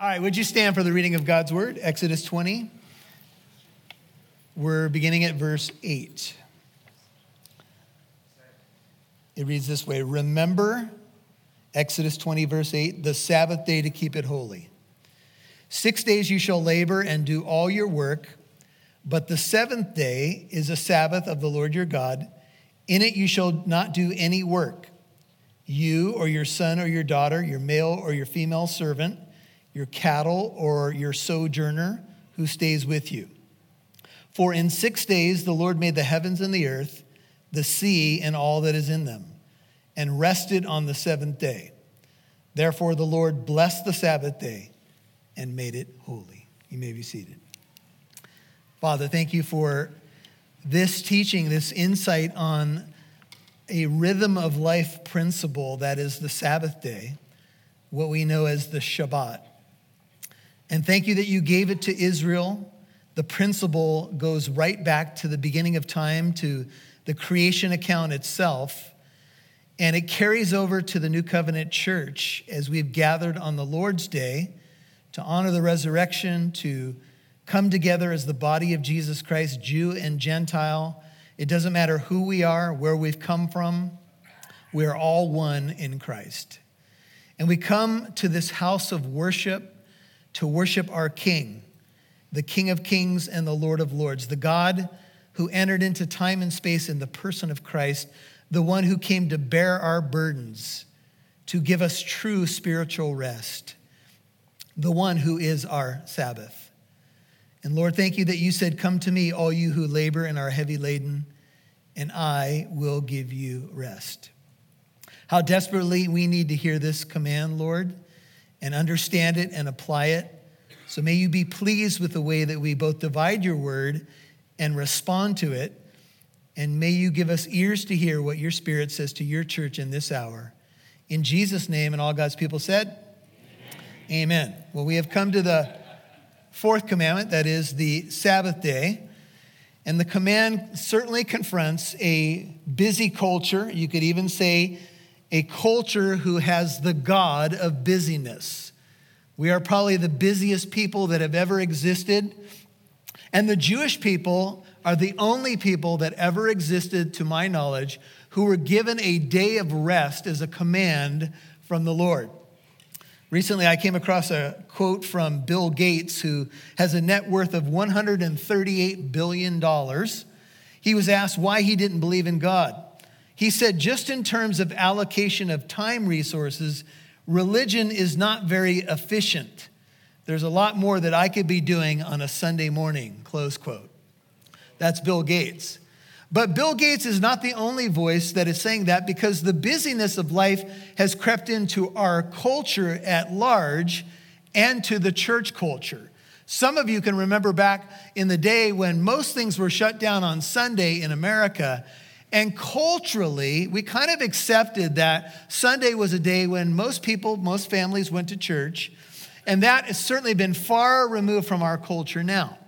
All right, would you stand for the reading of God's word? Exodus 20. We're beginning at verse 8. It reads this way Remember, Exodus 20, verse 8, the Sabbath day to keep it holy. Six days you shall labor and do all your work, but the seventh day is a Sabbath of the Lord your God. In it you shall not do any work, you or your son or your daughter, your male or your female servant your cattle, or your sojourner who stays with you. For in six days the Lord made the heavens and the earth, the sea, and all that is in them, and rested on the seventh day. Therefore the Lord blessed the Sabbath day and made it holy. You may be seated. Father, thank you for this teaching, this insight on a rhythm of life principle that is the Sabbath day, what we know as the Shabbat. And thank you that you gave it to Israel. The principle goes right back to the beginning of time, to the creation account itself. And it carries over to the New Covenant church as we've gathered on the Lord's Day to honor the resurrection, to come together as the body of Jesus Christ, Jew and Gentile. It doesn't matter who we are, where we've come from, we are all one in Christ. And we come to this house of worship to worship our King, the King of Kings and the Lord of Lords, the God who entered into time and space in the person of Christ, the one who came to bear our burdens, to give us true spiritual rest, the one who is our Sabbath. And Lord, thank you that you said, Come to me, all you who labor and are heavy laden, and I will give you rest. How desperately we need to hear this command, Lord and understand it and apply it. So may you be pleased with the way that we both divide your word and respond to it. And may you give us ears to hear what your spirit says to your church in this hour. In Jesus' name, and all God's people said, Amen. Amen. Well, we have come to the fourth commandment, that is the Sabbath day. And the command certainly confronts a busy culture. You could even say a culture who has the God of busyness. We are probably the busiest people that have ever existed. And the Jewish people are the only people that ever existed, to my knowledge, who were given a day of rest as a command from the Lord. Recently, I came across a quote from Bill Gates, who has a net worth of $138 billion. He was asked why he didn't believe in God. He said, just in terms of allocation of time resources, religion is not very efficient. There's a lot more that I could be doing on a Sunday morning, close quote. That's Bill Gates. But Bill Gates is not the only voice that is saying that because the busyness of life has crept into our culture at large and to the church culture. Some of you can remember back in the day when most things were shut down on Sunday in America and culturally, we kind of accepted that Sunday was a day when most people, most families went to church. And that has certainly been far removed from our culture now.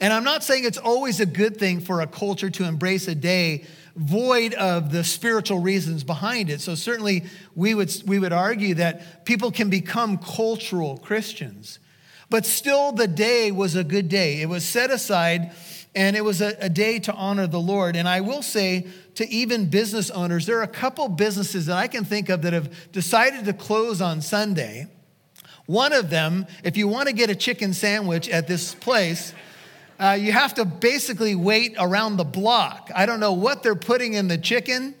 And I'm not saying it's always a good thing for a culture to embrace a day void of the spiritual reasons behind it. So certainly we would, we would argue that people can become cultural Christians. But still, the day was a good day. It was set aside and it was a, a, day to honor the Lord. And I will say to even business owners, there are a couple businesses that I can think of that have decided to close on Sunday. One of them, if you want to get a chicken sandwich at this place, uh, you have to basically wait around the block. I don't know what they're putting in the chicken,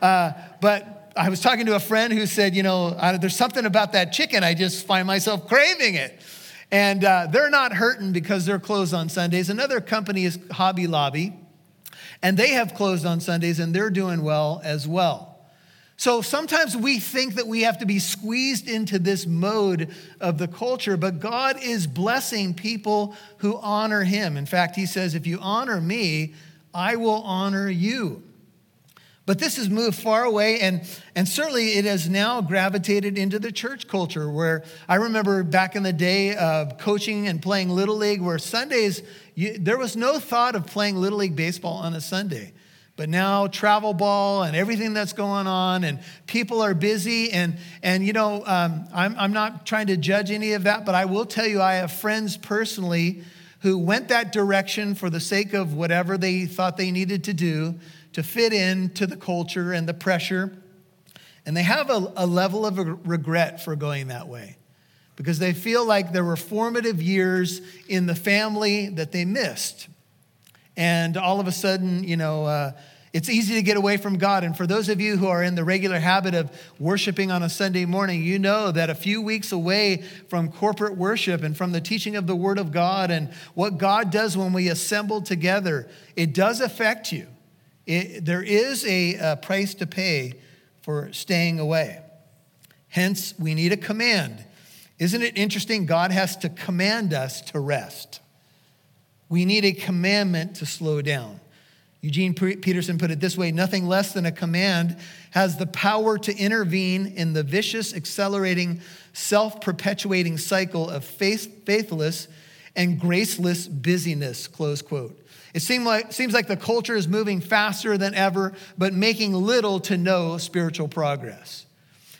uh, but I was talking to a friend who said, you know, there's something about that chicken, I just find myself craving it. And uh, they're not hurting because they're closed on Sundays. Another company is Hobby Lobby, and they have closed on Sundays and they're doing well as well. So sometimes we think that we have to be squeezed into this mode of the culture, but God is blessing people who honor Him. In fact, He says, If you honor me, I will honor you. But this has moved far away, and, and certainly it has now gravitated into the church culture. Where I remember back in the day of coaching and playing Little League, where Sundays, you, there was no thought of playing Little League baseball on a Sunday. But now travel ball and everything that's going on, and people are busy. And, and you know, um, I'm, I'm not trying to judge any of that, but I will tell you, I have friends personally who went that direction for the sake of whatever they thought they needed to do to fit in to the culture and the pressure. And they have a, a level of regret for going that way because they feel like there were formative years in the family that they missed. And all of a sudden, you know, uh, it's easy to get away from God. And for those of you who are in the regular habit of worshiping on a Sunday morning, you know that a few weeks away from corporate worship and from the teaching of the Word of God and what God does when we assemble together, it does affect you. It, there is a, a price to pay for staying away. Hence, we need a command. Isn't it interesting? God has to command us to rest. We need a commandment to slow down. Eugene Peterson put it this way nothing less than a command has the power to intervene in the vicious, accelerating, self perpetuating cycle of faith, faithless and graceless busyness. Close quote. It seems like, seems like the culture is moving faster than ever, but making little to no spiritual progress.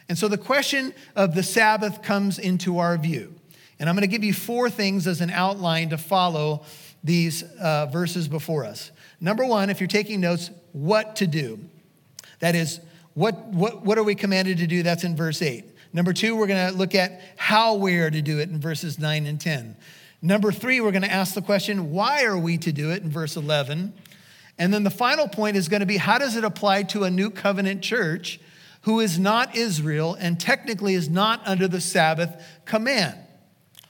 And so the question of the Sabbath comes into our view. And I'm going to give you four things as an outline to follow these uh, verses before us. Number one, if you're taking notes, what to do. That is, what, what, what are we commanded to do? That's in verse 8. Number two, we're going to look at how we are to do it in verses 9 and 10. Number three, we're going to ask the question, why are we to do it in verse 11? And then the final point is going to be, how does it apply to a new covenant church who is not Israel and technically is not under the Sabbath command?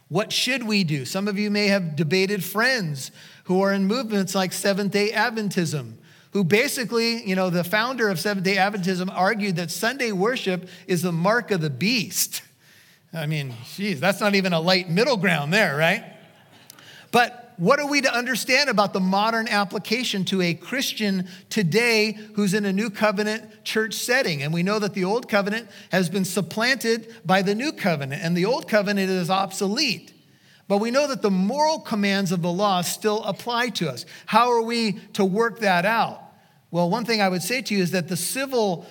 What should we do? Some of you may have debated friends who are in movements like Seventh day Adventism, who basically, you know, the founder of Seventh day Adventism argued that Sunday worship is the mark of the beast. I mean, geez, that's not even a light middle ground there, right? But what are we to understand about the modern application to a Christian today who's in a new covenant church setting? And we know that the old covenant has been supplanted by the new covenant, and the old covenant is obsolete. But we know that the moral commands of the law still apply to us. How are we to work that out? Well, one thing I would say to you is that the civil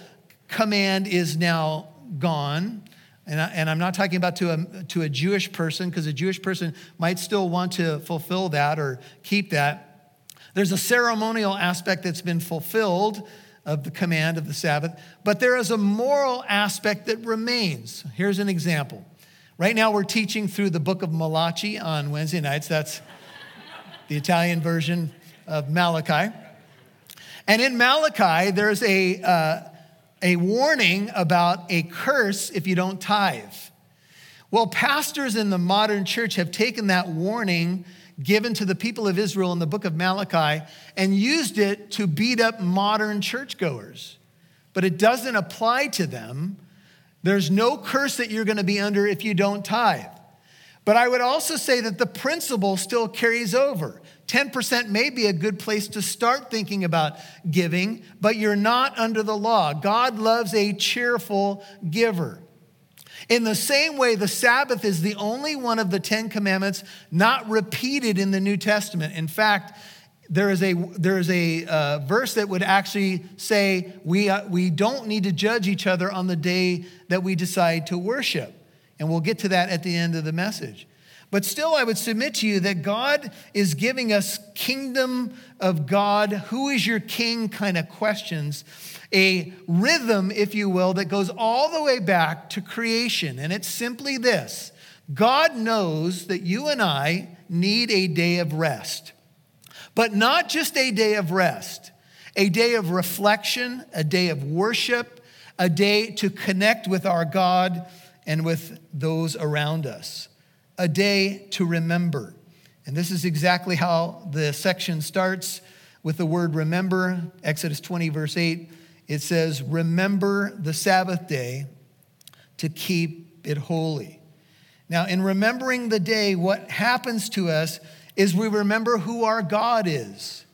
command is now gone. And, I, am not talking about to a, to a Jewish person, because a Jewish person might still want to fulfill that or keep that. There's a ceremonial aspect that's been fulfilled of the command of the Sabbath, but there is a moral aspect that remains. Here's an example. Right now, we're teaching through the book of Malachi on Wednesday nights. That's the Italian version of Malachi. And in Malachi, there's a, uh, a warning about a curse if you don't tithe. Well, pastors in the modern church have taken that warning given to the people of Israel in the book of Malachi and used it to beat up modern churchgoers. But it doesn't apply to them. There's no curse that you're going to be under if you don't tithe. But I would also say that the principle still carries over. 10% may be a good place to start thinking about giving, but you're not under the law. God loves a cheerful giver. In the same way, the Sabbath is the only one of the Ten Commandments not repeated in the New Testament. In fact, there is a, there is a uh, verse that would actually say we, uh, we don't need to judge each other on the day that we decide to worship. And we'll get to that at the end of the message. But still, I would submit to you that God is giving us kingdom of God, who is your king kind of questions, a rhythm, if you will, that goes all the way back to creation. And it's simply this. God knows that you and I need a day of rest, but not just a day of rest, a day of reflection, a day of worship, a day to connect with our God and with those around us a day to remember. And this is exactly how the section starts with the word remember. Exodus 20, verse 8, it says, Remember the Sabbath day to keep it holy. Now, in remembering the day, what happens to us is we remember who our God is.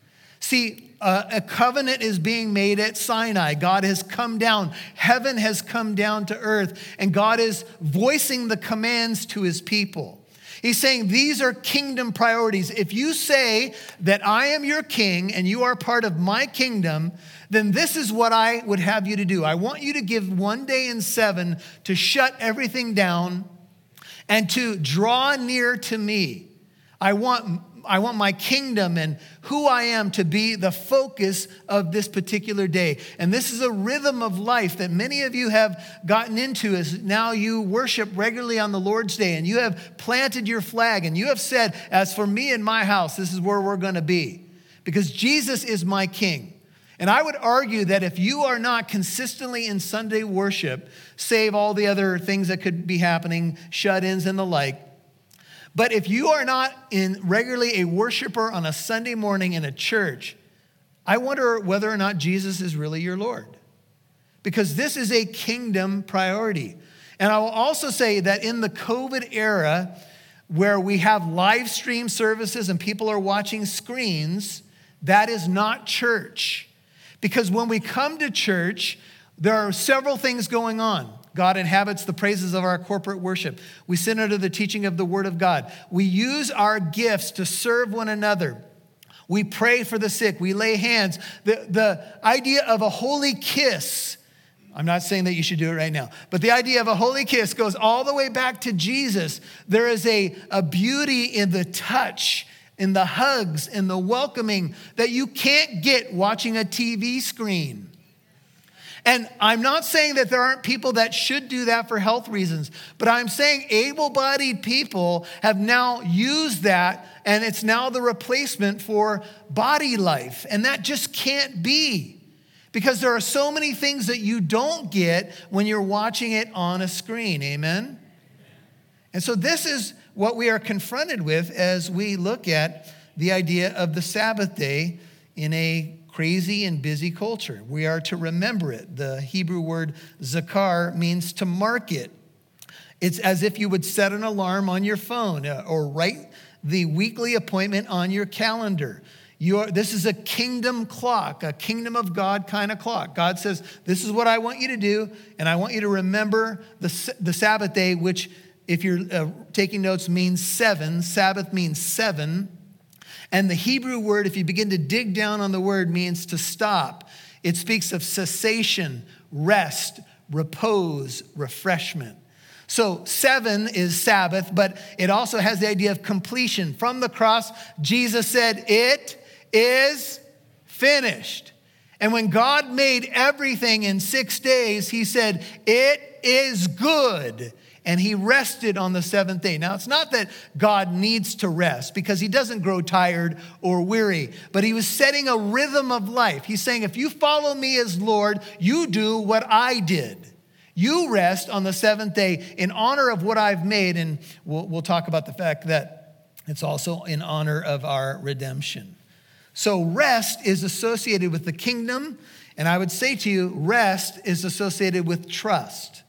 See, uh, a covenant is being made at Sinai. God has come down. Heaven has come down to earth, and God is voicing the commands to his people. He's saying these are kingdom priorities. If you say that I am your king and you are part of my kingdom, then this is what I would have you to do. I want you to give one day in seven to shut everything down and to draw near to me. I want I want my kingdom and who I am to be the focus of this particular day. And this is a rhythm of life that many of you have gotten into as now you worship regularly on the Lord's Day and you have planted your flag and you have said, As for me and my house, this is where we're going to be because Jesus is my king. And I would argue that if you are not consistently in Sunday worship, save all the other things that could be happening, shut ins and the like, but if you are not in regularly a worshiper on a Sunday morning in a church, I wonder whether or not Jesus is really your Lord. Because this is a kingdom priority. And I will also say that in the COVID era, where we have live stream services and people are watching screens, that is not church. Because when we come to church, there are several things going on. God inhabits the praises of our corporate worship. We sit under the teaching of the Word of God. We use our gifts to serve one another. We pray for the sick. We lay hands. The, the idea of a holy kiss, I'm not saying that you should do it right now, but the idea of a holy kiss goes all the way back to Jesus. There is a, a beauty in the touch, in the hugs, in the welcoming that you can't get watching a TV screen. And I'm not saying that there aren't people that should do that for health reasons, but I'm saying able bodied people have now used that and it's now the replacement for body life. And that just can't be because there are so many things that you don't get when you're watching it on a screen. Amen? And so this is what we are confronted with as we look at the idea of the Sabbath day in a crazy and busy culture. We are to remember it. The Hebrew word zakar means to mark it. It's as if you would set an alarm on your phone uh, or write the weekly appointment on your calendar. You are, this is a kingdom clock, a kingdom of God kind of clock. God says, This is what I want you to do, and I want you to remember the, the Sabbath day, which, if you're uh, taking notes, means seven. Sabbath means seven. And the Hebrew word, if you begin to dig down on the word, means to stop. It speaks of cessation, rest, repose, refreshment. So, seven is Sabbath, but it also has the idea of completion. From the cross, Jesus said, It is finished. And when God made everything in six days, he said, It is good and he rested on the seventh day. Now, it's not that God needs to rest because he doesn't grow tired or weary, but he was setting a rhythm of life. He's saying, if you follow me as Lord, you do what I did. You rest on the seventh day in honor of what I've made. And we'll, we'll talk about the fact that it's also in honor of our redemption. So, rest is associated with the kingdom. And I would say to you, rest is associated with trust.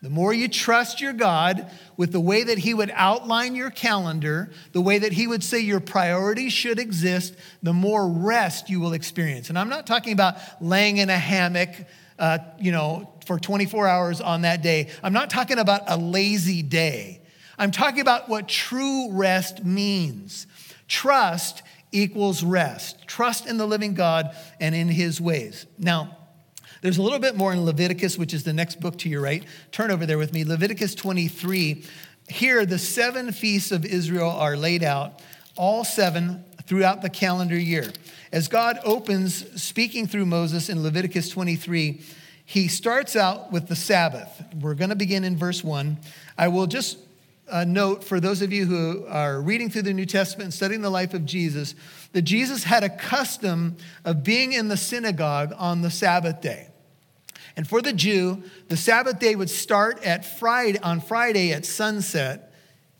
The more you trust your God with the way that He would outline your calendar, the way that He would say your priorities should exist, the more rest you will experience. And I'm not talking about laying in a hammock, uh, you know, for 24 hours on that day. I'm not talking about a lazy day. I'm talking about what true rest means. Trust equals rest. Trust in the living God and in His ways. Now, there's a little bit more in Leviticus, which is the next book to your right. Turn over there with me. Leviticus 23. Here, the seven feasts of Israel are laid out, all seven throughout the calendar year. As God opens speaking through Moses in Leviticus 23, he starts out with the Sabbath. We're going to begin in verse 1. I will just uh, note for those of you who are reading through the New Testament and studying the life of Jesus that Jesus had a custom of being in the synagogue on the Sabbath day. And for the Jew, the Sabbath day would start at Friday on Friday at sunset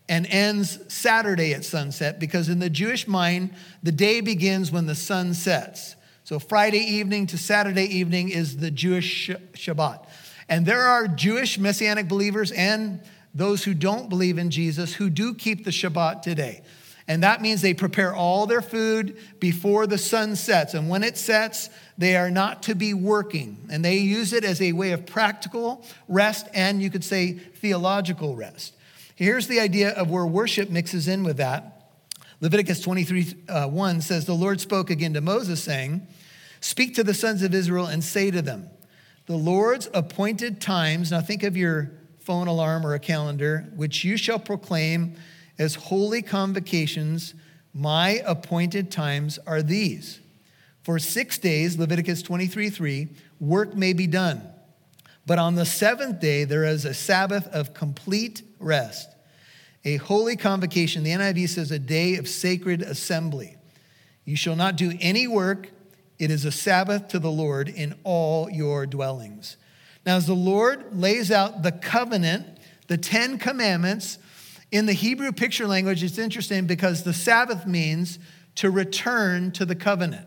and ends Saturday at sunset because in the Jewish mind, the day begins when the sun sets. So Friday evening to Saturday evening is the Jewish Shabbat. And there are Jewish messianic believers and those who don't believe in Jesus who do keep the Shabbat today. And that means they prepare all their food before the sun sets. And when it sets, they are not to be working. And they use it as a way of practical rest and you could say theological rest. Here's the idea of where worship mixes in with that. Leviticus 23 uh, 1 says, The Lord spoke again to Moses, saying, Speak to the sons of Israel and say to them, The Lord's appointed times, now think of your phone alarm or a calendar, which you shall proclaim as holy convocations, my appointed times are these. For six days, Leviticus 23 3, work may be done. But on the seventh day, there is a Sabbath of complete rest, a holy convocation. The NIV says a day of sacred assembly. You shall not do any work. It is a Sabbath to the Lord in all your dwellings. Now, as the Lord lays out the covenant, the Ten Commandments, in the Hebrew picture language, it's interesting because the Sabbath means to return to the covenant.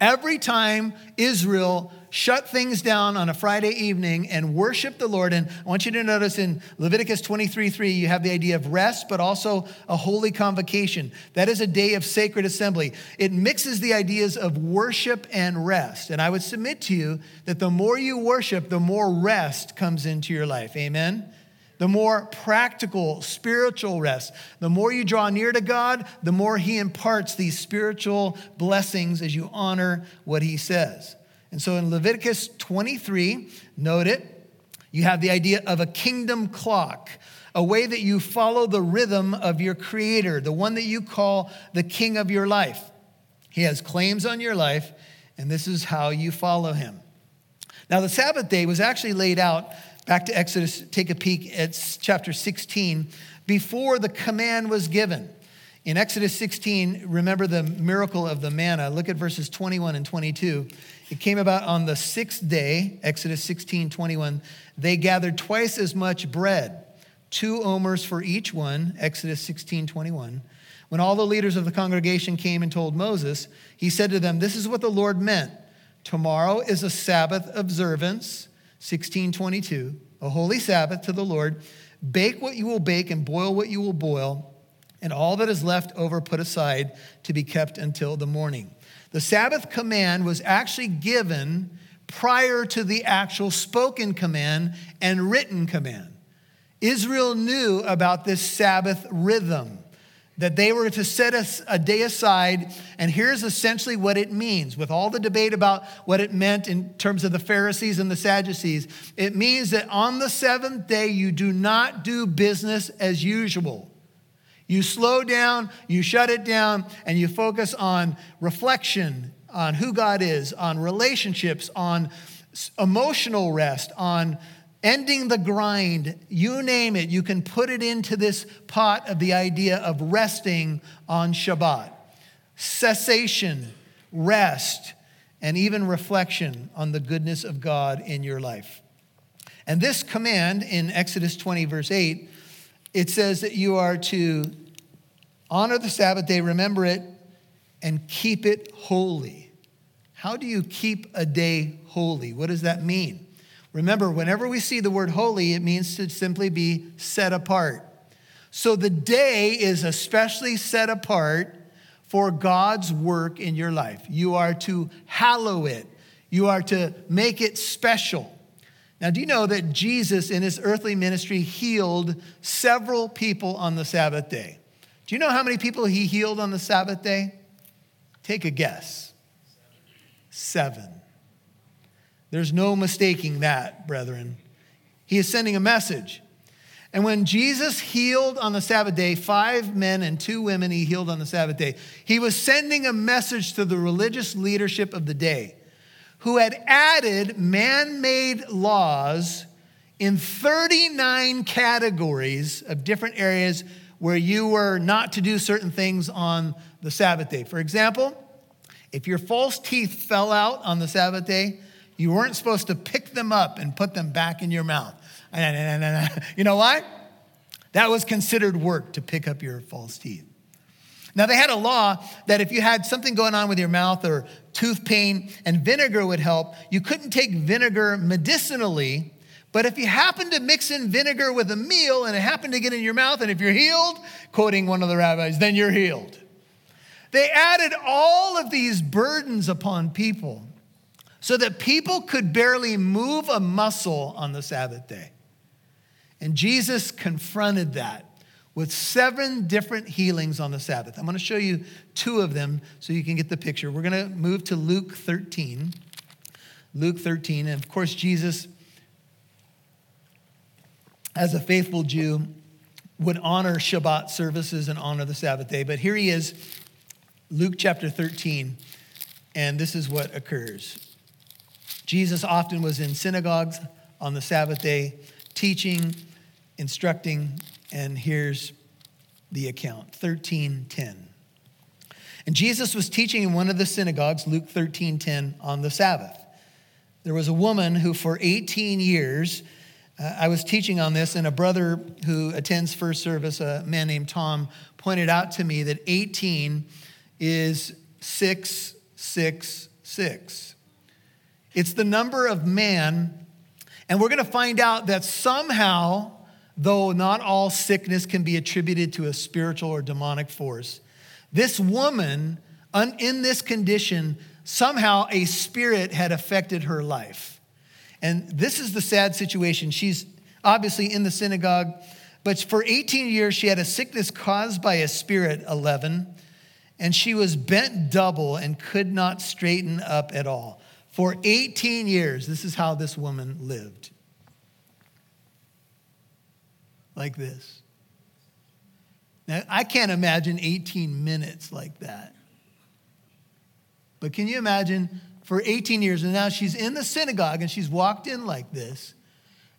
Every time Israel shut things down on a Friday evening and worship the Lord, and I want you to notice in Leviticus 23 3, you have the idea of rest, but also a holy convocation. That is a day of sacred assembly. It mixes the ideas of worship and rest. And I would submit to you that the more you worship, the more rest comes into your life. Amen? the more practical, spiritual rest. The more you draw near to God, the more He imparts these spiritual blessings as you honor what He says. And so in Leviticus 23, note it, you have the idea of a kingdom clock, a way that you follow the rhythm of your Creator, the one that you call the King of your life. He has claims on your life, and this is how you follow Him. Now, the Sabbath day was actually laid out Back to Exodus, take a peek at chapter 16, before the command was given. In Exodus 16, remember the miracle of the manna. Look at verses 21 and 22. It came about on the sixth day, Exodus 16, 21. They gathered twice as much bread, two omers for each one, Exodus 16, 21. When all the leaders of the congregation came and told Moses, he said to them, This is what the Lord meant. Tomorrow is a Sabbath observance 1622, a holy Sabbath to the Lord. Bake what you will bake and boil what you will boil, and all that is left over put aside to be kept until the morning. The Sabbath command was actually given prior to the actual spoken command and written command. Israel knew about this Sabbath rhythm that they were to set us a day aside. And here's essentially what it means with all the debate about what it meant in terms of the Pharisees and the Sadducees. It means that on the seventh day, you do not do business as usual. You slow down, you shut it down, and you focus on reflection, on who God is, on relationships, on emotional rest, on ending the grind, you name it, you can put it into this pot of the idea of resting on Shabbat. Cessation, rest, and even reflection on the goodness of God in your life. And this command in Exodus 20, verse 8, it says that you are to honor the Sabbath day, remember it, and keep it holy. How do you keep a day holy? What does that mean? Remember, whenever we see the word holy, it means to simply be set apart. So the day is especially set apart for God's work in your life. You are to hallow it, you are to make it special. Now, do you know that Jesus in his earthly ministry healed several people on the Sabbath day? Do you know how many people he healed on the Sabbath day? Take a guess. Seven. There's no mistaking that, brethren. He is sending a message. And when Jesus healed on the Sabbath day, five men and two women he healed on the Sabbath day, he was sending a message to the religious leadership of the day who had added man made laws in 39 categories of different areas where you were not to do certain things on the Sabbath day. For example, if your false teeth fell out on the Sabbath day, you weren't supposed to pick them up and put them back in your mouth. You know why? That was considered work to pick up your false teeth. Now, they had a law that if you had something going on with your mouth or tooth pain and vinegar would help, you couldn't take vinegar medicinally. But if you happened to mix in vinegar with a meal and it happened to get in your mouth, and if you're healed, quoting one of the rabbis, then you're healed. They added all of these burdens upon people so that people could barely move a muscle on the Sabbath day. And Jesus confronted that with seven different healings on the Sabbath. I'm going to show you two of them so you can get the picture. We're going to move to Luke 13. Luke 13. And of course, Jesus, as a faithful Jew, would honor Shabbat services and honor the Sabbath day. But here he is, Luke chapter 13, and this is what occurs. Jesus often was in synagogues on the Sabbath day, teaching, instructing, and here's the account 1310. And Jesus was teaching in one of the synagogues, Luke 13:10, on the Sabbath. There was a woman who for 18 years, uh, I was teaching on this, and a brother who attends first service, a man named Tom, pointed out to me that 18 is 666. It's the number of man, and we're going to find out that somehow though not all sickness can be attributed to a spiritual or demonic force, this woman, in this condition, somehow a spirit had affected her life. And this is the sad situation. She's obviously in the synagogue, but for 18 years she had a sickness caused by a spirit, 11, and she was bent double and could not straighten up at all. For 18 years, this is how this woman lived like this. Now, I can't imagine 18 minutes like that. But can you imagine for 18 years, and now she's in the synagogue and she's walked in like this,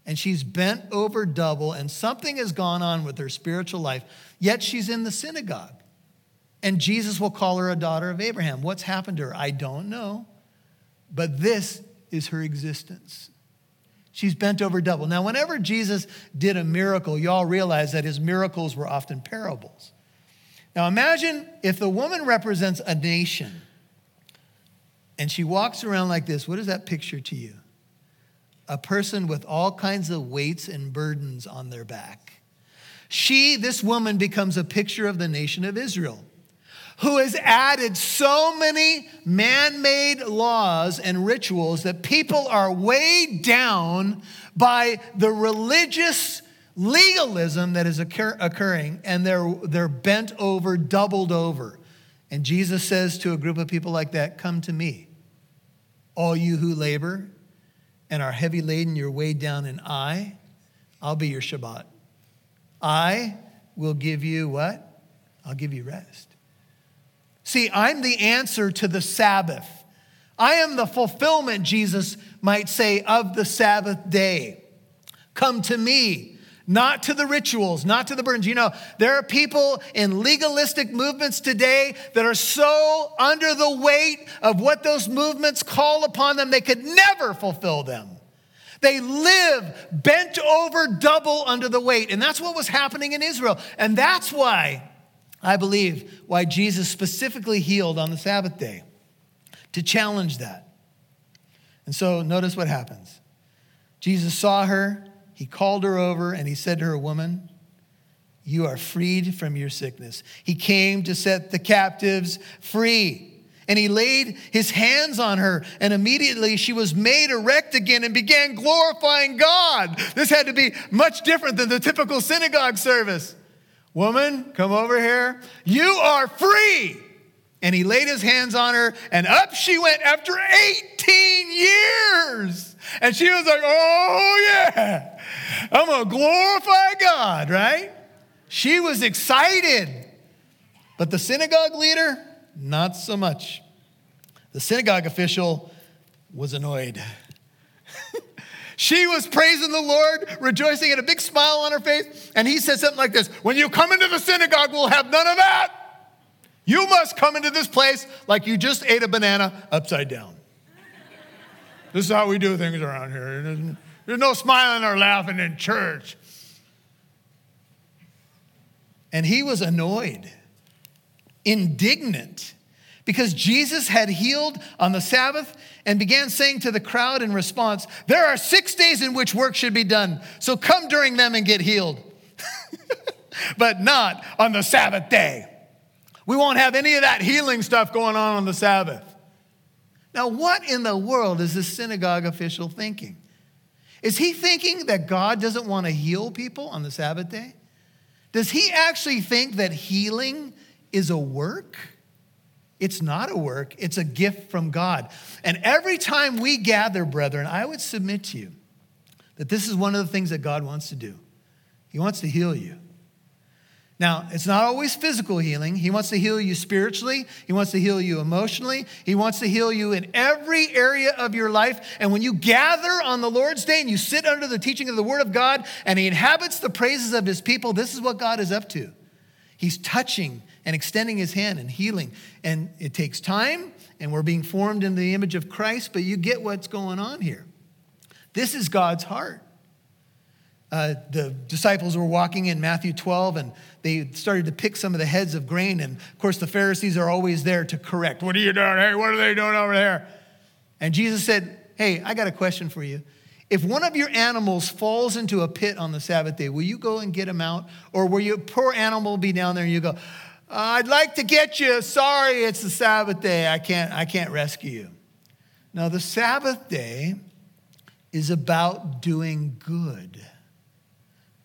and she's bent over double, and something has gone on with her spiritual life, yet she's in the synagogue. And Jesus will call her a daughter of Abraham. What's happened to her? I don't know. But this is her existence. She's bent over double. Now, whenever Jesus did a miracle, y'all realize that his miracles were often parables. Now, imagine if the woman represents a nation and she walks around like this. What does that picture to you? A person with all kinds of weights and burdens on their back. She, this woman, becomes a picture of the nation of Israel who has added so many man made laws and rituals that people are weighed down by the religious legalism that is occur- occurring and they're, they're bent over, doubled over. And Jesus says to a group of people like that, Come to me, all you who labor and are heavy laden, you're weighed down, and I, I'll be your Shabbat. I will give you what? I'll give you rest. See, I'm the answer to the Sabbath. I am the fulfillment, Jesus might say, of the Sabbath day. Come to me, not to the rituals, not to the burdens. You know, there are people in legalistic movements today that are so under the weight of what those movements call upon them, they could never fulfill them. They live bent over double under the weight. And that's what was happening in Israel. And that's why I believe, why Jesus specifically healed on the Sabbath day to challenge that. And so notice what happens. Jesus saw her, he called her over, and he said to her, Woman, you are freed from your sickness. He came to set the captives free. And he laid his hands on her, and immediately she was made erect again and began glorifying God. This had to be much different than the typical synagogue service. Woman, come over here. You are free. And he laid his hands on her, and up she went after 18 years. And she was like, Oh, yeah, I'm going to glorify God, right? She was excited. But the synagogue leader, not so much. The synagogue official was annoyed. She was praising the Lord, rejoicing, and a big smile on her face. And he said something like this When you come into the synagogue, we'll have none of that. You must come into this place like you just ate a banana upside down. this is how we do things around here. There's no smiling or laughing in church. And he was annoyed, indignant because Jesus had healed on the Sabbath and began saying to the crowd in response, There are six days in which work should be done, so come during them and get healed. but not on the Sabbath day. We won't have any of that healing stuff going on on the Sabbath. Now, what in the world is this synagogue official thinking? Is he thinking that God doesn't want to heal people on the Sabbath day? Does he actually think that healing is a work? It's not a work, it's a gift from God. And every time we gather, brethren, I would submit to you that this is one of the things that God wants to do. He wants to heal you. Now, it's not always physical healing. He wants to heal you spiritually. He wants to heal you emotionally. He wants to heal you in every area of your life. And when you gather on the Lord's day and you sit under the teaching of the Word of God and He inhabits the praises of His people, this is what God is up to. He's touching and extending His hand and healing. And it takes time, and we're being formed in the image of Christ, but you get what's going on here. This is God's heart. Uh, the disciples were walking in Matthew 12 and they started to pick some of the heads of grain. And of course, the Pharisees are always there to correct. What are you doing? Hey, what are they doing over there? And Jesus said, Hey, I got a question for you. If one of your animals falls into a pit on the Sabbath day, will you go and get him out? Or will your poor animal be down there and you go, I'd like to get you. Sorry, it's the Sabbath day. I can't, I can't rescue you. Now, the Sabbath day is about doing good.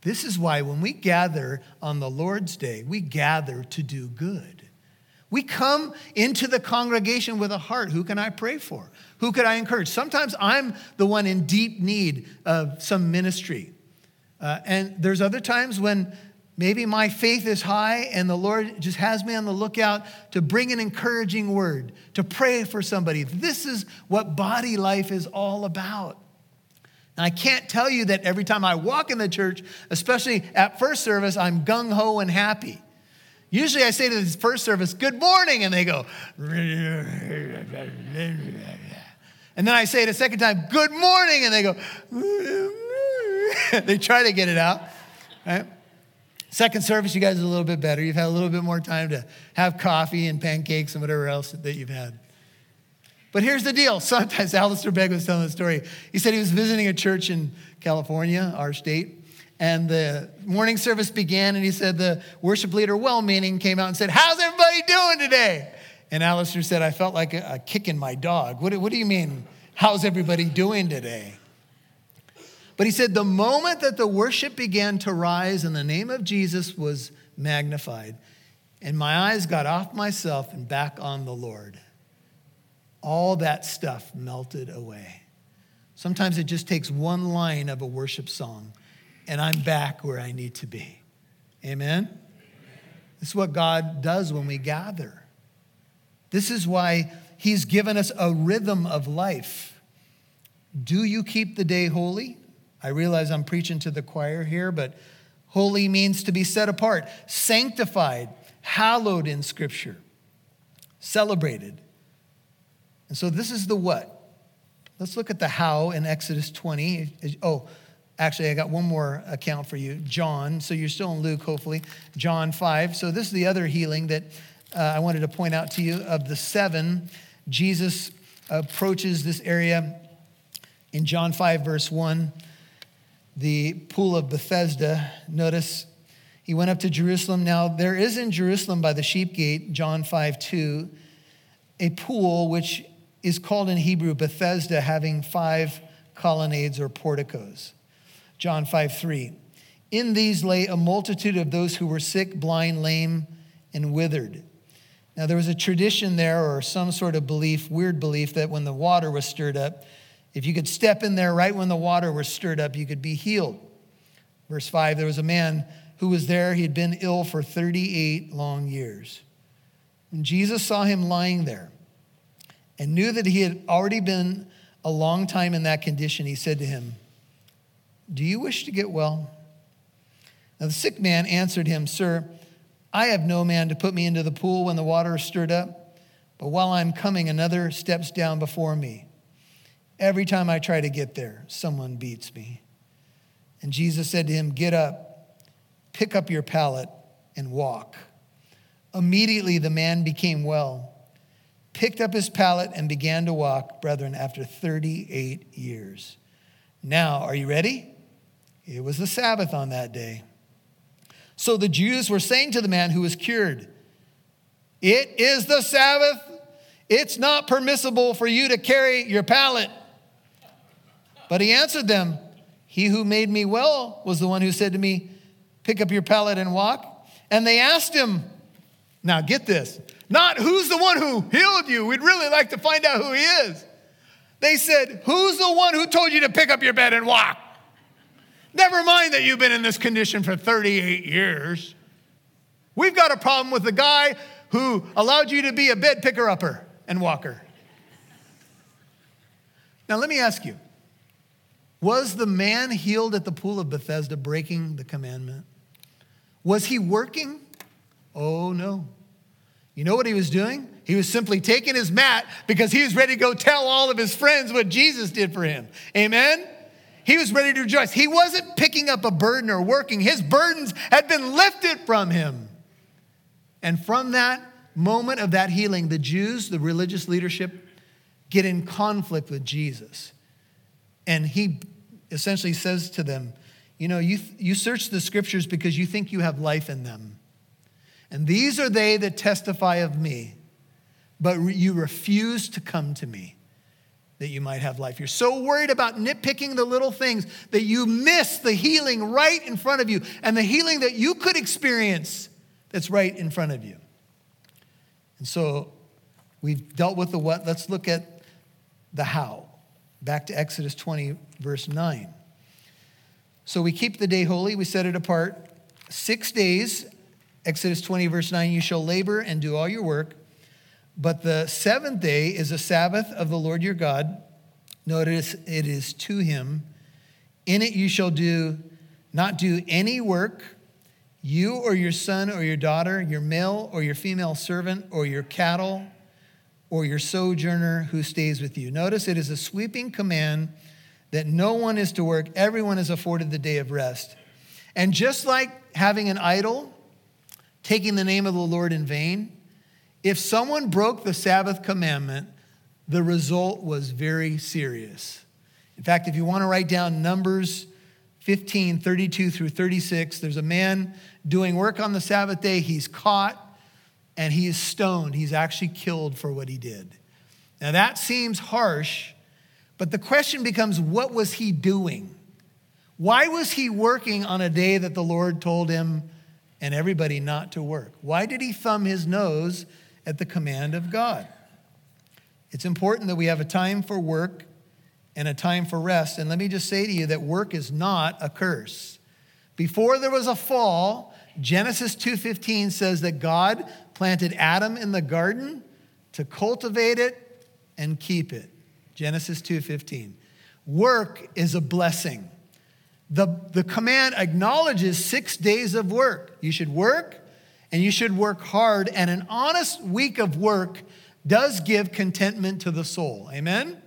This is why when we gather on the Lord's day, we gather to do good. We come into the congregation with a heart. Who can I pray for? Who could I encourage? Sometimes I'm the one in deep need of some ministry. Uh, and there's other times when maybe my faith is high and the Lord just has me on the lookout to bring an encouraging word, to pray for somebody. This is what body life is all about. And I can't tell you that every time I walk in the church, especially at first service, I'm gung ho and happy. Usually I say to this first service, Good morning, and they go, and then I say it a second time, Good morning, and they go, they try to get it out. Right? Second service, you guys are a little bit better. You've had a little bit more time to have coffee and pancakes and whatever else that you've had. But here's the deal. Sometimes Alistair Begg was telling the story. He said he was visiting a church in California, our state, and the morning service began, and he said the worship leader, well meaning, came out and said, How's everybody doing today? And Alistair said, I felt like a, a kick in my dog. What, what do you mean, how's everybody doing today? But he said, the moment that the worship began to rise and the name of Jesus was magnified, and my eyes got off myself and back on the Lord all that stuff melted away. Sometimes it just takes one line of a worship song, and I'm back where I need to be. Amen? This is what God does when we gather. This is why He's given us a rhythm of life. Do you keep the day holy? I realize I'm preaching to the choir here, but holy means to be set apart, sanctified, hallowed in Scripture, celebrated. And so this is the what. Let's look at the how in Exodus 20. Oh, actually, I got one more account for you. John. So you're still in Luke, hopefully. John 5. So this is the other healing that uh, I wanted to point out to you. Of the seven, Jesus approaches this area in John 5, verse 1, the pool of Bethesda. Notice he went up to Jerusalem. Now, there is in Jerusalem by the sheep gate, John 5, 2, a pool which is called in Hebrew Bethesda, having five colonnades or porticos. John 5 3. In these lay a multitude of those who were sick, blind, lame, and withered. Now, there was a tradition there, or some sort of belief, weird belief, that when the water was stirred up, if you could step in there right when the water was stirred up, you could be healed. Verse 5 there was a man who was there. He had been ill for 38 long years. When Jesus saw him lying there, and knew that he had already been a long time in that condition, he said to him, Do you wish to get well? Now the sick man answered him, Sir, I have no man to put me into the pool when the water is stirred up, but while I'm coming, another steps down before me. Every time I try to get there, someone beats me. And Jesus said to him, Get up, pick up your pallet, and walk. Immediately the man became well picked up his pallet and began to walk, brethren, after 38 years. Now, are you ready? It was the Sabbath on that day. So the Jews were saying to the man who was cured, It is the Sabbath. It's not permissible for you to carry your pallet. But he answered them, He who made me well was the one who said to me, Pick up your pallet and walk. And they asked him, Now get this, not who's the one who healed you. We'd really like to find out who he is. They said, Who's the one who told you to pick up your bed and walk? Never mind that you've been in this condition for 38 years. We've got a problem with the guy who allowed you to be a bed picker upper and walker. Now, let me ask you was the man healed at the pool of Bethesda breaking the commandment? Was he working? Oh, no. You know what he was doing? He was simply taking his mat because he was ready to go tell all of his friends what Jesus did for him. Amen? He was ready to rejoice. He wasn't picking up a burden or working, his burdens had been lifted from him. And from that moment of that healing, the Jews, the religious leadership, get in conflict with Jesus. And he essentially says to them, You know, you, you search the scriptures because you think you have life in them. And these are they that testify of me, but you refuse to come to me that you might have life. You're so worried about nitpicking the little things that you miss the healing right in front of you and the healing that you could experience that's right in front of you. And so we've dealt with the what. Let's look at the how. Back to Exodus 20, verse 9. So we keep the day holy, we set it apart. Six days, Exodus 20, verse 9, you shall labor and do all your work. But the seventh day is a Sabbath of the Lord your God. Notice it is to him. In it you shall do not do any work, you or your son or your daughter, your male or your female servant, or your cattle, or your sojourner who stays with you. Notice it is a sweeping command that no one is to work, everyone is afforded the day of rest. And just like having an idol, taking the name of the Lord in vain, if someone broke the Sabbath commandment, the result was very serious. In fact, if you want to write down Numbers 15, 32 through 36, there's a man doing work on the Sabbath day. He's caught and he is stoned. He's actually killed for what he did. Now, that seems harsh, but the question becomes what was he doing? Why was he working on a day that the Lord told him and everybody not to work? Why did he thumb his nose at the command of God? It's important that we have a time for work and a time for rest. And let me just say to you that work is not a curse. Before there was a fall, Genesis 2:15 says that God planted Adam in the garden to cultivate it and keep it. Genesis 2:15. Work is a blessing. The, the command acknowledges six days of work. You should work and you should work hard, and an honest week of work does give contentment to the soul. Amen?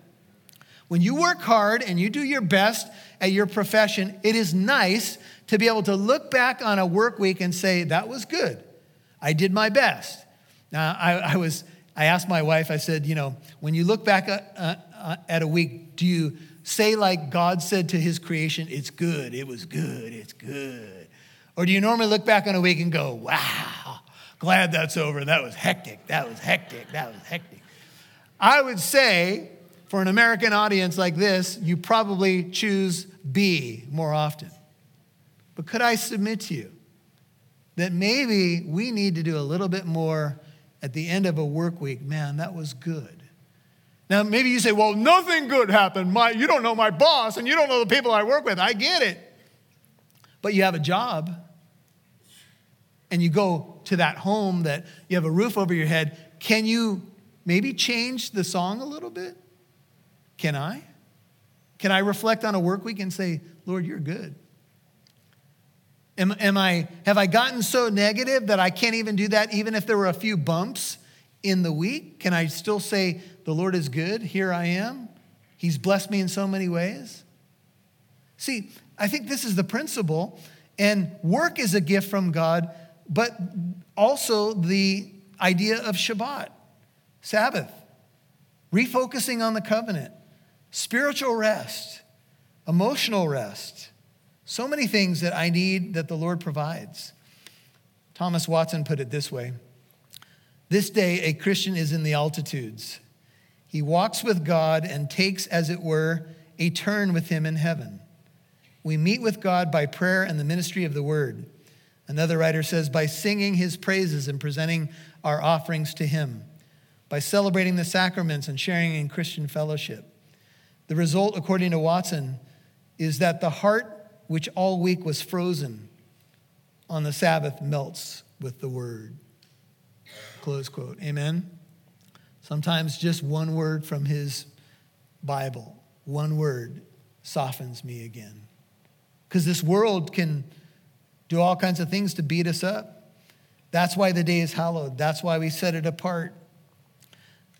When you work hard and you do your best at your profession, it is nice to be able to look back on a work week and say, that was good. I did my best. Now, I, I was, I asked my wife, I said, you know, when you look back uh, uh, Uh, at a week, do you say like God said to his creation, it's good, it was good, it's good? Or do you normally look back on a week and go, wow, glad that's over. That was hectic, that was hectic, that was hectic. I would say, for an American audience like this, you probably choose B more often. But could I submit to you that maybe we need to do a little bit more at the end of a work week? Man, that was good. Now, maybe you say, well, nothing good happened. My, you don't know my boss and you don't know the people I work with. I get it. But you have a job and you go to that home that you have a roof over your head. Can you maybe change the song a little bit? Can I? Can I reflect on a work week and say, Lord, you're good? Am, am I, have I gotten so negative that I can't even do that, even if there were a few bumps in the week? Can I still say, The Lord is good, here I am? He's blessed me in so many ways. See, I think this is the principle, and work is a gift from God, but also the idea of Shabbat, Sabbath, refocusing on the covenant, spiritual rest, emotional rest. So many things that I need that the Lord provides. Thomas Watson put it this way This day, a Christian is in the altitudes. He walks with God and takes, as it were, a turn with Him in heaven. We meet with God by prayer and the ministry of the word. Another writer says, by singing his praises and presenting our offerings to him, by celebrating the sacraments and sharing in Christian fellowship. The result, according to Watson, is that the heart which all week was frozen on the Sabbath melts with the word. Close quote. Amen. Sometimes just one word from his Bible, one word softens me again. Because this world can do all kinds of things to beat us up. That's why the day is hallowed. That's why we set it apart.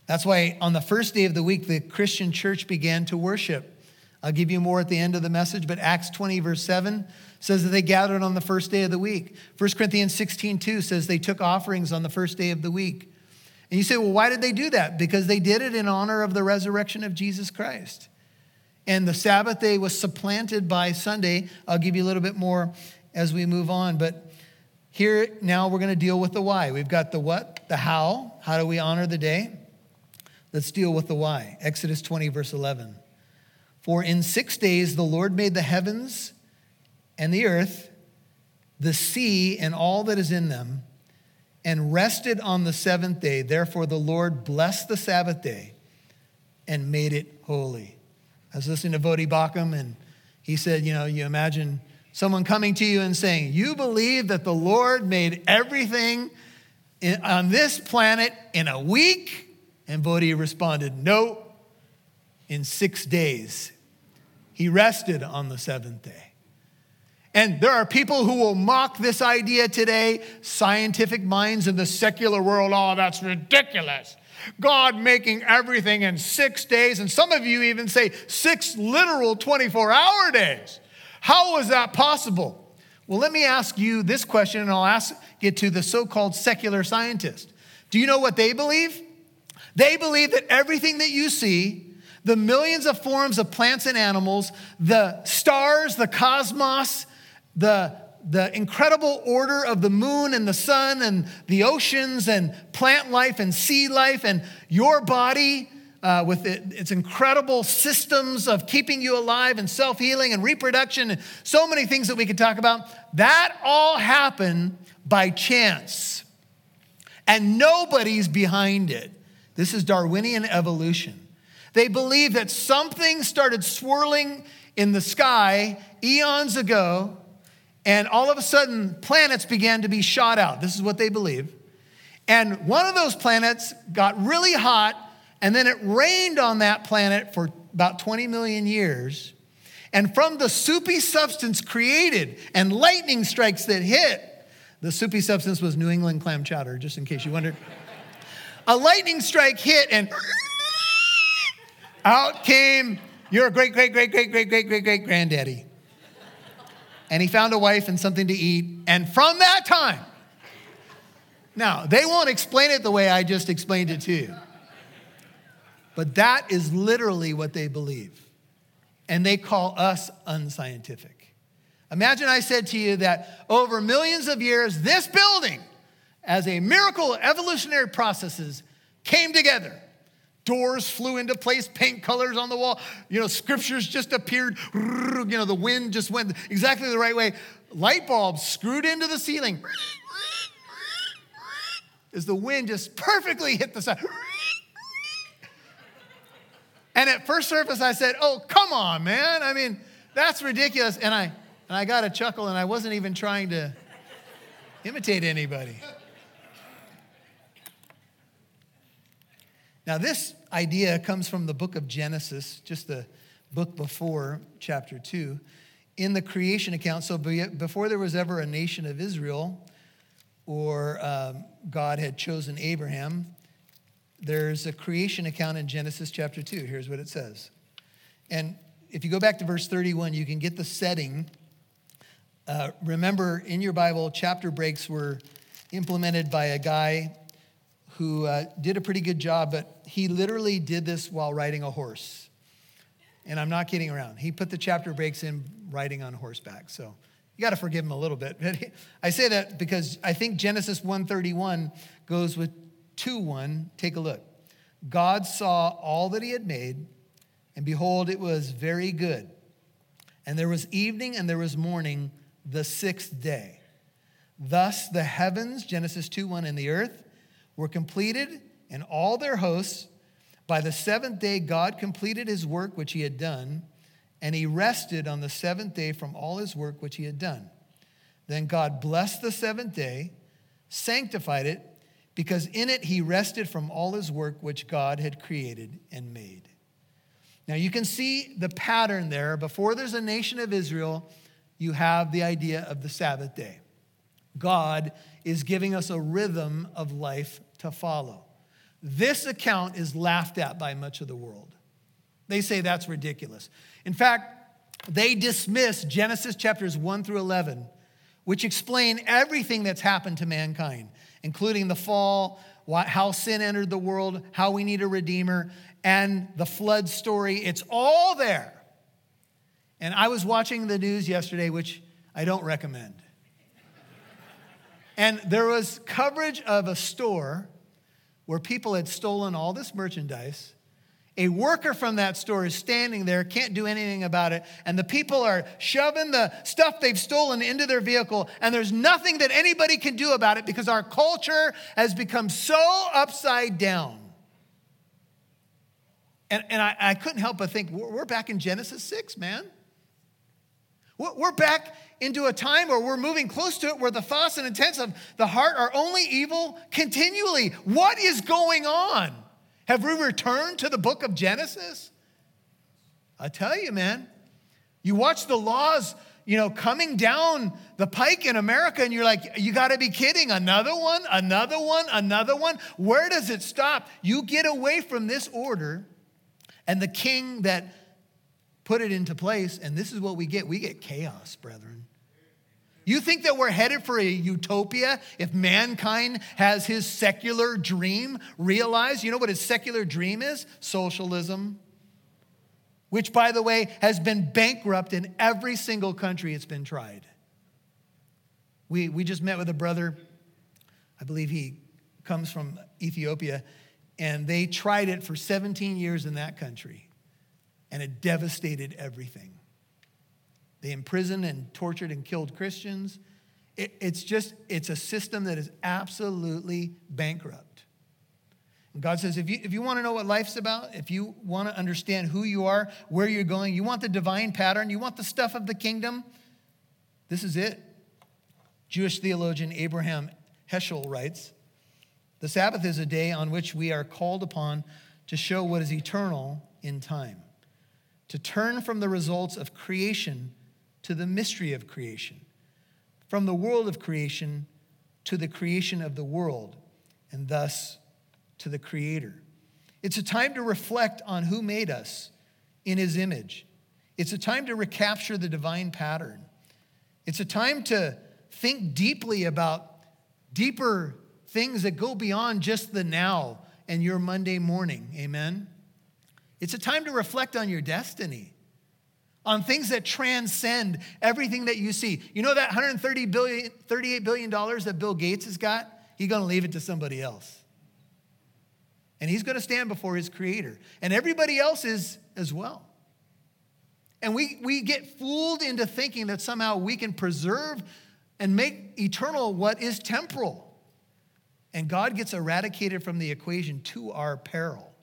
That's why on the first day of the week, the Christian church began to worship. I'll give you more at the end of the message, but Acts 20, verse 7 says that they gathered on the first day of the week. 1 Corinthians 16, 2 says they took offerings on the first day of the week. And you say, well, why did they do that? Because they did it in honor of the resurrection of Jesus Christ. And the Sabbath day was supplanted by Sunday. I'll give you a little bit more as we move on. But here now we're going to deal with the why. We've got the what, the how. How do we honor the day? Let's deal with the why. Exodus 20, verse 11. For in six days the Lord made the heavens and the earth, the sea and all that is in them and rested on the seventh day. Therefore, the Lord blessed the Sabbath day and made it holy. I was listening to Voddie Baucham, and he said, You know, you imagine someone coming to you and saying, You believe that the Lord made everything in, on this planet in a week? And Voddie responded, No, in six days. He rested on the seventh day. And there are people who will mock this idea today, scientific minds in the secular world. Oh, that's ridiculous. God making everything in six days. And some of you even say six literal 24 hour days. How is that possible? Well, let me ask you this question, and I'll ask it to the so called secular scientist. Do you know what they believe? They believe that everything that you see, the millions of forms of plants and animals, the stars, the cosmos, the, the incredible order of the moon and the sun and the oceans and plant life and sea life and your body uh, with it, its incredible systems of keeping you alive and self healing and reproduction and so many things that we could talk about. That all happened by chance. And nobody's behind it. This is Darwinian evolution. They believe that something started swirling in the sky eons ago and all of a sudden, planets began to be shot out. This is what they believe. And one of those planets got really hot, and then it rained on that planet for about 20 million years. And from the soupy substance created and lightning strikes that hit, the soupy substance was New England clam chowder, just in case you wondered. A lightning strike hit, and out came your great, great, great, great, great, great, great, great granddaddy and he found a wife and something to eat. And from that time, now they won't explain it the way I just explained it to you, but that is literally what they believe. And they call us unscientific. Imagine I said to you that over millions of years, this building, as a miracle of evolutionary processes, came together Doors flew into place, paint colors on the wall. You know, scriptures just appeared. You know, the wind just went exactly the right way. Light bulbs screwed into the ceiling. As the wind just perfectly hit the side. And at first surface, I said, Oh, come on, man. I mean, that's ridiculous. And I, and I got a chuckle, and I wasn't even trying to imitate anybody. Now, this idea comes from the book of Genesis, just the book before chapter 2. In the creation account, so before there was ever a nation of Israel or um, God had chosen Abraham, there's a creation account in Genesis chapter 2. Here's what it says. And if you go back to verse 31, you can get the setting. Uh, remember, in your Bible, chapter breaks were implemented by a guy who uh, did a pretty good job, but he literally did this while riding a horse. And I'm not kidding around. He put the chapter breaks in riding on horseback. So you got to forgive him a little bit. But I say that because I think Genesis 131 goes with 2:1. Take a look. God saw all that he had made, and behold, it was very good. And there was evening and there was morning the sixth day. Thus the heavens, Genesis 2 1, and the earth were completed, and all their hosts. By the seventh day, God completed his work which he had done, and he rested on the seventh day from all his work which he had done. Then God blessed the seventh day, sanctified it, because in it he rested from all his work which God had created and made. Now you can see the pattern there. Before there's a nation of Israel, you have the idea of the Sabbath day. God is giving us a rhythm of life to follow. This account is laughed at by much of the world. They say that's ridiculous. In fact, they dismiss Genesis chapters 1 through 11, which explain everything that's happened to mankind, including the fall, how sin entered the world, how we need a redeemer, and the flood story. It's all there. And I was watching the news yesterday, which I don't recommend. And there was coverage of a store where people had stolen all this merchandise. A worker from that store is standing there, can't do anything about it, and the people are shoving the stuff they've stolen into their vehicle, and there's nothing that anybody can do about it because our culture has become so upside down. And, and I, I couldn't help but think, we're back in Genesis 6, man. We're back into a time where we're moving close to it where the thoughts and intents of the heart are only evil continually. What is going on? Have we returned to the book of Genesis? I tell you, man, you watch the laws, you know, coming down the pike in America, and you're like, you got to be kidding. Another one, another one, another one. Where does it stop? You get away from this order, and the king that put it into place, and this is what we get we get chaos, brethren. You think that we're headed for a utopia if mankind has his secular dream realized? You know what his secular dream is? Socialism. Which, by the way, has been bankrupt in every single country it's been tried. We, we just met with a brother, I believe he comes from Ethiopia, and they tried it for 17 years in that country and it devastated everything. They imprisoned and tortured and killed Christians. It, it's just, it's a system that is absolutely bankrupt. And God says, if you, if you want to know what life's about, if you want to understand who you are, where you're going, you want the divine pattern, you want the stuff of the kingdom, this is it. Jewish theologian Abraham Heschel writes The Sabbath is a day on which we are called upon to show what is eternal in time to turn from the results of creation to the mystery of creation, from the world of creation to the creation of the world, and thus to the Creator. It's a time to reflect on who made us in His image. It's a time to recapture the divine pattern. It's a time to think deeply about deeper things that go beyond just the now and your Monday morning. Amen. It's a time to reflect on your destiny, on things that transcend everything that you see. You know that 130 billion, $38 billion that Bill Gates has got? He's going to leave it to somebody else. And he's going to stand before his creator. And everybody else is as well. And we, we get fooled into thinking that somehow we can preserve and make eternal what is temporal. And God gets eradicated from the equation to our peril.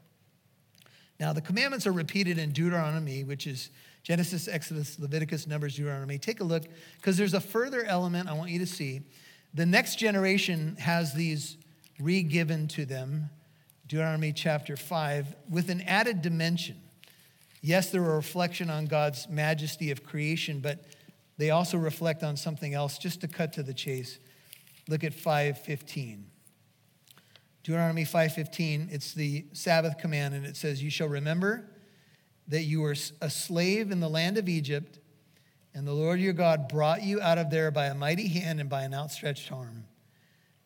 Now, the commandments are repeated in Deuteronomy, which is Genesis, Exodus, Leviticus, Numbers, Deuteronomy. Take a look, because there's a further element I want you to see. The next generation has these re given to them, Deuteronomy chapter 5, with an added dimension. Yes, they're a reflection on God's majesty of creation, but they also reflect on something else. Just to cut to the chase, look at 515. Deuteronomy 5:15, it's the Sabbath command and it says you shall remember that you were a slave in the land of Egypt and the Lord your God brought you out of there by a mighty hand and by an outstretched arm.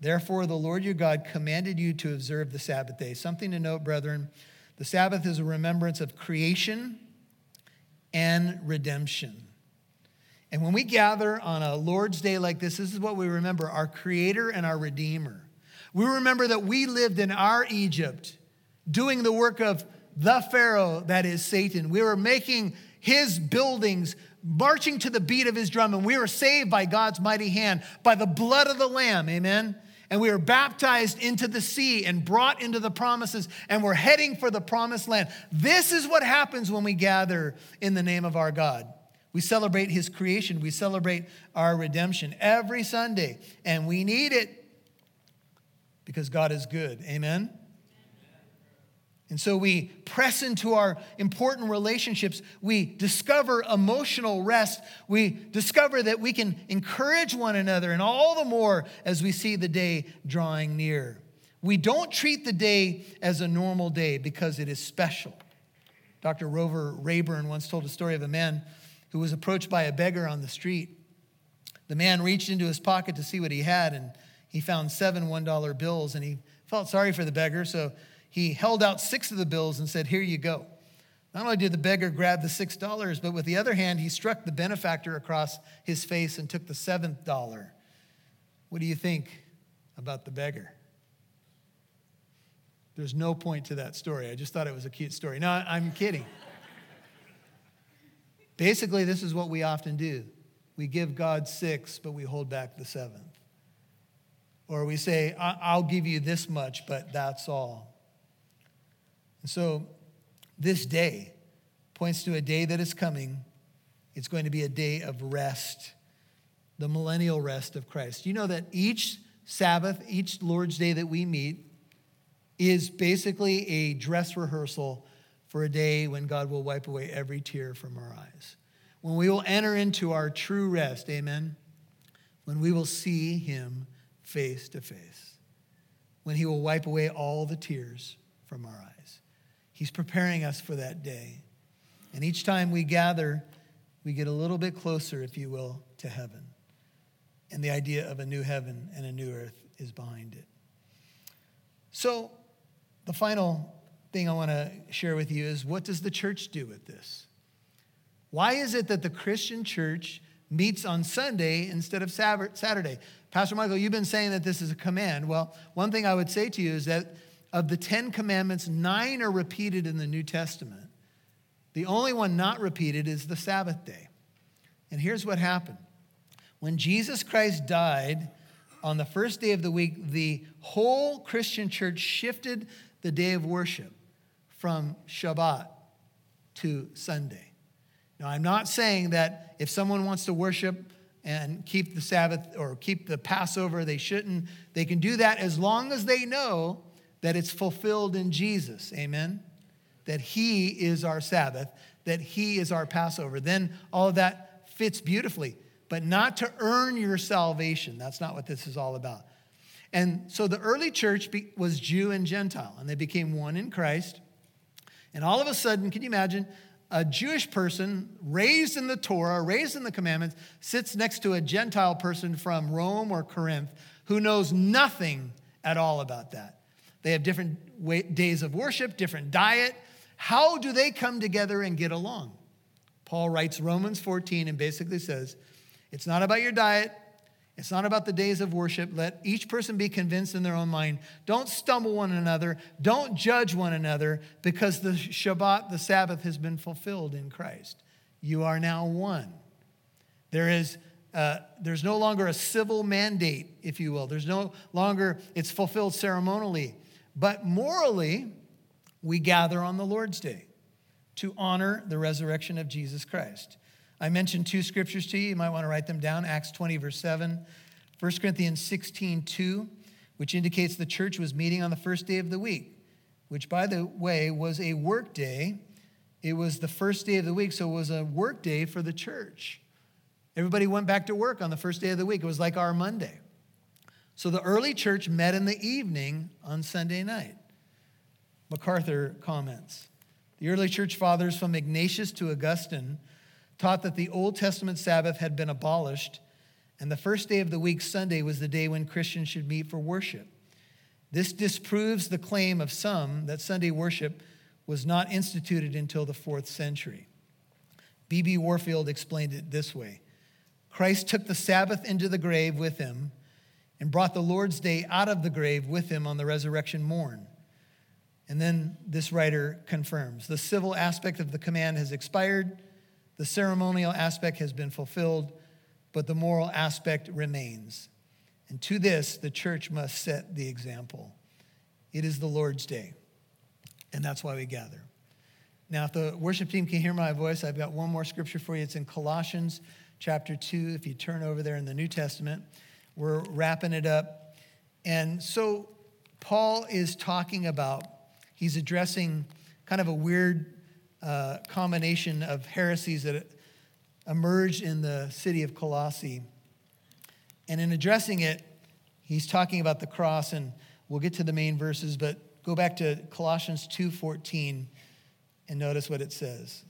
Therefore the Lord your God commanded you to observe the Sabbath day. Something to note, brethren, the Sabbath is a remembrance of creation and redemption. And when we gather on a Lord's day like this, this is what we remember our creator and our redeemer. We remember that we lived in our Egypt doing the work of the Pharaoh, that is Satan. We were making his buildings marching to the beat of his drum, and we were saved by God's mighty hand, by the blood of the Lamb, amen? And we were baptized into the sea and brought into the promises, and we're heading for the promised land. This is what happens when we gather in the name of our God. We celebrate his creation, we celebrate our redemption every Sunday, and we need it because God is good, amen? And so we press into our important relationships. We discover emotional rest. We discover that we can encourage one another, and all the more as we see the day drawing near. We don't treat the day as a normal day because it is special. Dr. Robert Rayburn once told a story of a man who was approached by a beggar on the street. The man reached into his pocket to see what he had, and he found seven $1 bills, and he felt sorry for the beggar, so he held out six of the bills and said, Here you go. Not only did the beggar grab the six dollars, but with the other hand, he struck the benefactor across his face and took the seventh dollar. What do you think about the beggar? There's no point to that story. I just thought it was a cute story. No, I'm kidding. Basically, this is what we often do we give God six, but we hold back the seventh. Or we say, I'll give you this much, but that's all. And so this day points to a day that is coming. It's going to be a day of rest, the millennial rest of Christ. You know that each Sabbath, each Lord's Day that we meet, is basically a dress rehearsal for a day when God will wipe away every tear from our eyes. When we will enter into our true rest, amen? When we will see Him face to face. When He will wipe away all the tears from our eyes. He's preparing us for that day. And each time we gather, we get a little bit closer, if you will, to heaven. And the idea of a new heaven and a new earth is behind it. So, the final thing I want to share with you is what does the church do with this? Why is it that the Christian church meets on Sunday instead of Saturday? Pastor Michael, you've been saying that this is a command. Well, one thing I would say to you is that of the Ten Commandments, nine are repeated in the New Testament. The only one not repeated is the Sabbath day. And here's what happened when Jesus Christ died on the first day of the week, the whole Christian church shifted the day of worship from Shabbat to Sunday. Now, I'm not saying that if someone wants to worship and keep the Sabbath or keep the Passover, they shouldn't. They can do that as long as they know that it's fulfilled in Jesus. Amen? That He is our Sabbath, that He is our Passover. Then all of that fits beautifully, but not to earn your salvation. That's not what this is all about. And so the early church was Jew and Gentile, and they became one in Christ. And all of a sudden, can you imagine? A Jewish person raised in the Torah, raised in the commandments, sits next to a Gentile person from Rome or Corinth who knows nothing at all about that. They have different way, days of worship, different diet. How do they come together and get along? Paul writes Romans 14 and basically says, It's not about your diet. It's not about the days of worship. Let each person be convinced in their own mind. Don't stumble one another. Don't judge one another because the Shabbat, the Sabbath, has been fulfilled in Christ. You are now one. There is uh, there's no longer a civil mandate, if you will. There's no longer, it's fulfilled ceremonially. But morally, we gather on the Lord's Day to honor the resurrection of Jesus Christ. I mentioned two scriptures to you. You might want to write them down Acts 20, verse 7, 1 Corinthians 16, 2, which indicates the church was meeting on the first day of the week, which, by the way, was a work day. It was the first day of the week, so it was a work day for the church. Everybody went back to work on the first day of the week. It was like our Monday. So the early church met in the evening on Sunday night. MacArthur comments The early church fathers, from Ignatius to Augustine, taught that the Old Testament Sabbath had been abolished, and the first day of the week, Sunday, was the day when Christians should meet for worship. This disproves the claim of some that Sunday worship was not instituted until the fourth century. B.B. Warfield explained it this way Christ took the Sabbath into the grave with him and brought the Lord's day out of the grave with him on the resurrection morn. And then this writer confirms the civil aspect of the command has expired, The ceremonial aspect has been fulfilled, but the moral aspect remains. And to this, the church must set the example. It is the Lord's day, and that's why we gather. Now, if the worship team can hear my voice, I've got one more scripture for you. It's in Colossians chapter 2. If you turn over there in the New Testament, we're wrapping it up. And so, Paul is talking about, he's addressing kind of a weird uh, combination of heresies that emerged in the city of Colossae. And in addressing it, he's talking about the cross, and we'll get to the main verses, but go back to Colossians 2:14 and notice what it says.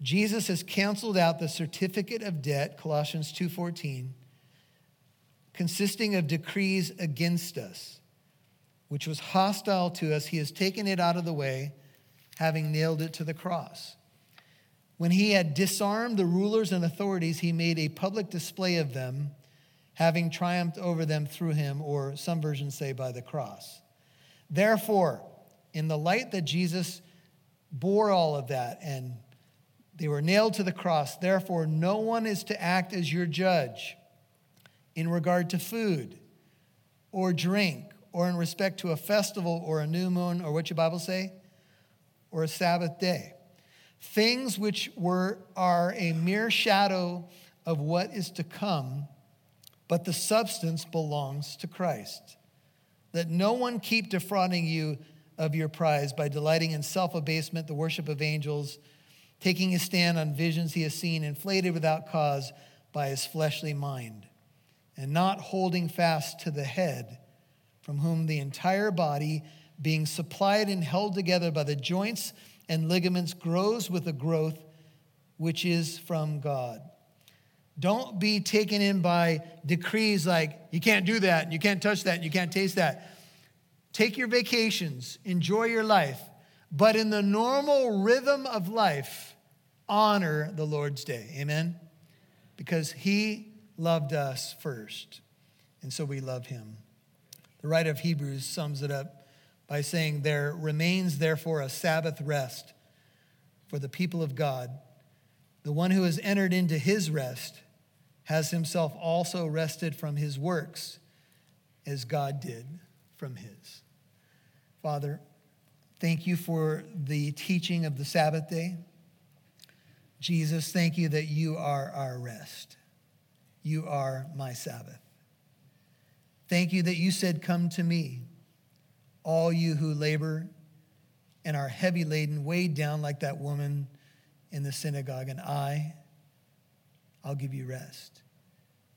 Jesus has canceled out the certificate of debt, Colossians 2:14, consisting of decrees against us, which was hostile to us. He has taken it out of the way having nailed it to the cross. When he had disarmed the rulers and authorities, he made a public display of them, having triumphed over them through him, or some versions say by the cross. Therefore, in the light that Jesus bore all of that and they were nailed to the cross, therefore, no one is to act as your judge in regard to food or drink or in respect to a festival or a new moon or what your Bible say? or a Sabbath day. Things which were, are a mere shadow of what is to come, but the substance belongs to Christ. Let no one keep defrauding you of your prize by delighting in self abasement, the worship of angels, taking a stand on visions he has seen, inflated without cause by his fleshly mind, and not holding fast to the head, from whom the entire body being supplied and held together by the joints and ligaments, grows with a growth which is from God. Don't be taken in by decrees like you can't do that, and you can't touch that, and you can't taste that. Take your vacations, enjoy your life, but in the normal rhythm of life, honor the Lord's day. Amen? Because He loved us first, and so we love Him. The writer of Hebrews sums it up by saying, There remains therefore a Sabbath rest for the people of God. The one who has entered into his rest has himself also rested from his works as God did from his. Father, thank you for the teaching of the Sabbath day. Jesus, thank you that you are our rest. You are my Sabbath. Thank you that you said, Come to me all you who labor and are heavy laden, weighed down like that woman in the synagogue, and I, I'll give you rest.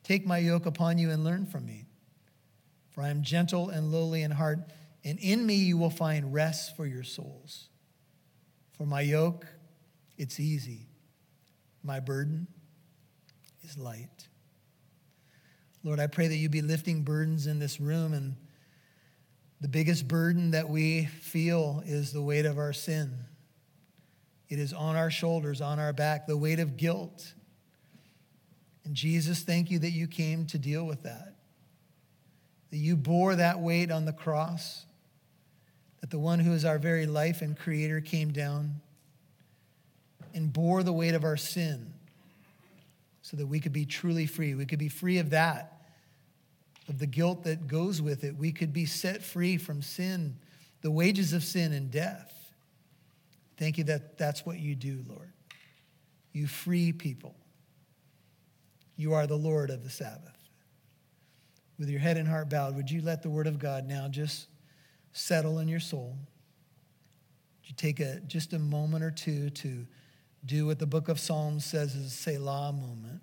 Take my yoke upon you and learn from me, for I am gentle and lowly in heart, and in me you will find rest for your souls. For my yoke, it's easy, my burden is light. Lord, I pray that you be lifting burdens in this room and the biggest burden that we feel is the weight of our sin. It is on our shoulders, on our back, the weight of guilt. And Jesus, thank you that you came to deal with that. That you bore that weight on the cross. That the one who is our very life and creator came down and bore the weight of our sin so that we could be truly free. We could be free of that of the guilt that goes with it. We could be set free from sin, the wages of sin and death. Thank you that that's what you do, Lord. You free people. You are the Lord of the Sabbath. With your head and heart bowed, would you let the word of God now just settle in your soul? Would you take a, just a moment or two to do what the book of Psalms says is a Selah moment?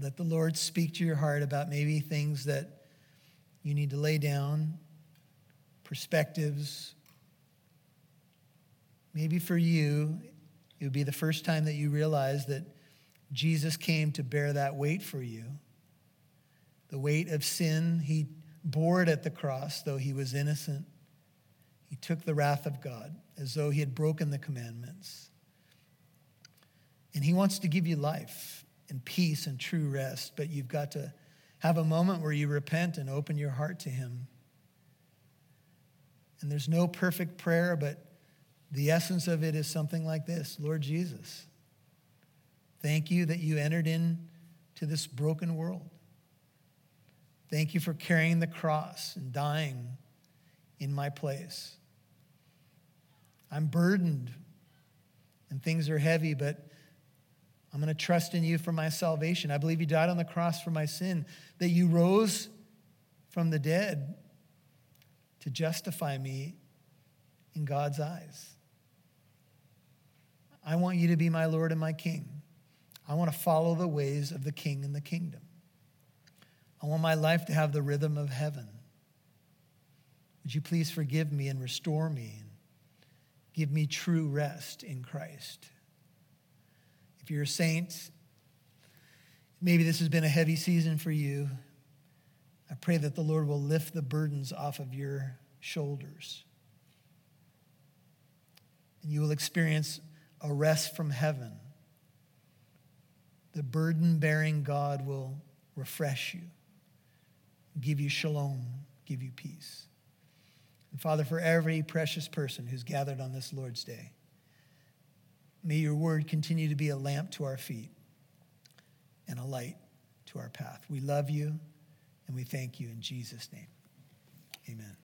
Let the Lord speak to your heart about maybe things that you need to lay down, perspectives. Maybe for you, it would be the first time that you realize that Jesus came to bear that weight for you. The weight of sin, he bore it at the cross, though he was innocent. He took the wrath of God as though he had broken the commandments. And he wants to give you life and peace and true rest, but you've got to have a moment where you repent and open your heart to Him. And there's no perfect prayer, but The essence of it is something like this Lord Jesus, thank you that you entered into this broken world. Thank you for carrying the cross and dying in my place. I'm burdened and things are heavy, but I'm going to trust in you for my salvation. I believe you died on the cross for my sin, that you rose from the dead to justify me in God's eyes. I want you to be my Lord and my King. I want to follow the ways of the King and the kingdom. I want my life to have the rhythm of heaven. Would you please forgive me and restore me give me true rest in Christ? If you're a saint, maybe this has been a heavy season for you. I pray that the Lord will lift the burdens off of your shoulders. And you will experience a rest from heaven. The burden bearing God will refresh you, give you shalom, give you peace. And Father, for every precious person who's gathered on this Lord's Day, may your word continue to be a lamp to our feet and a light to our path. We love you and we thank you in Jesus' name. Amen.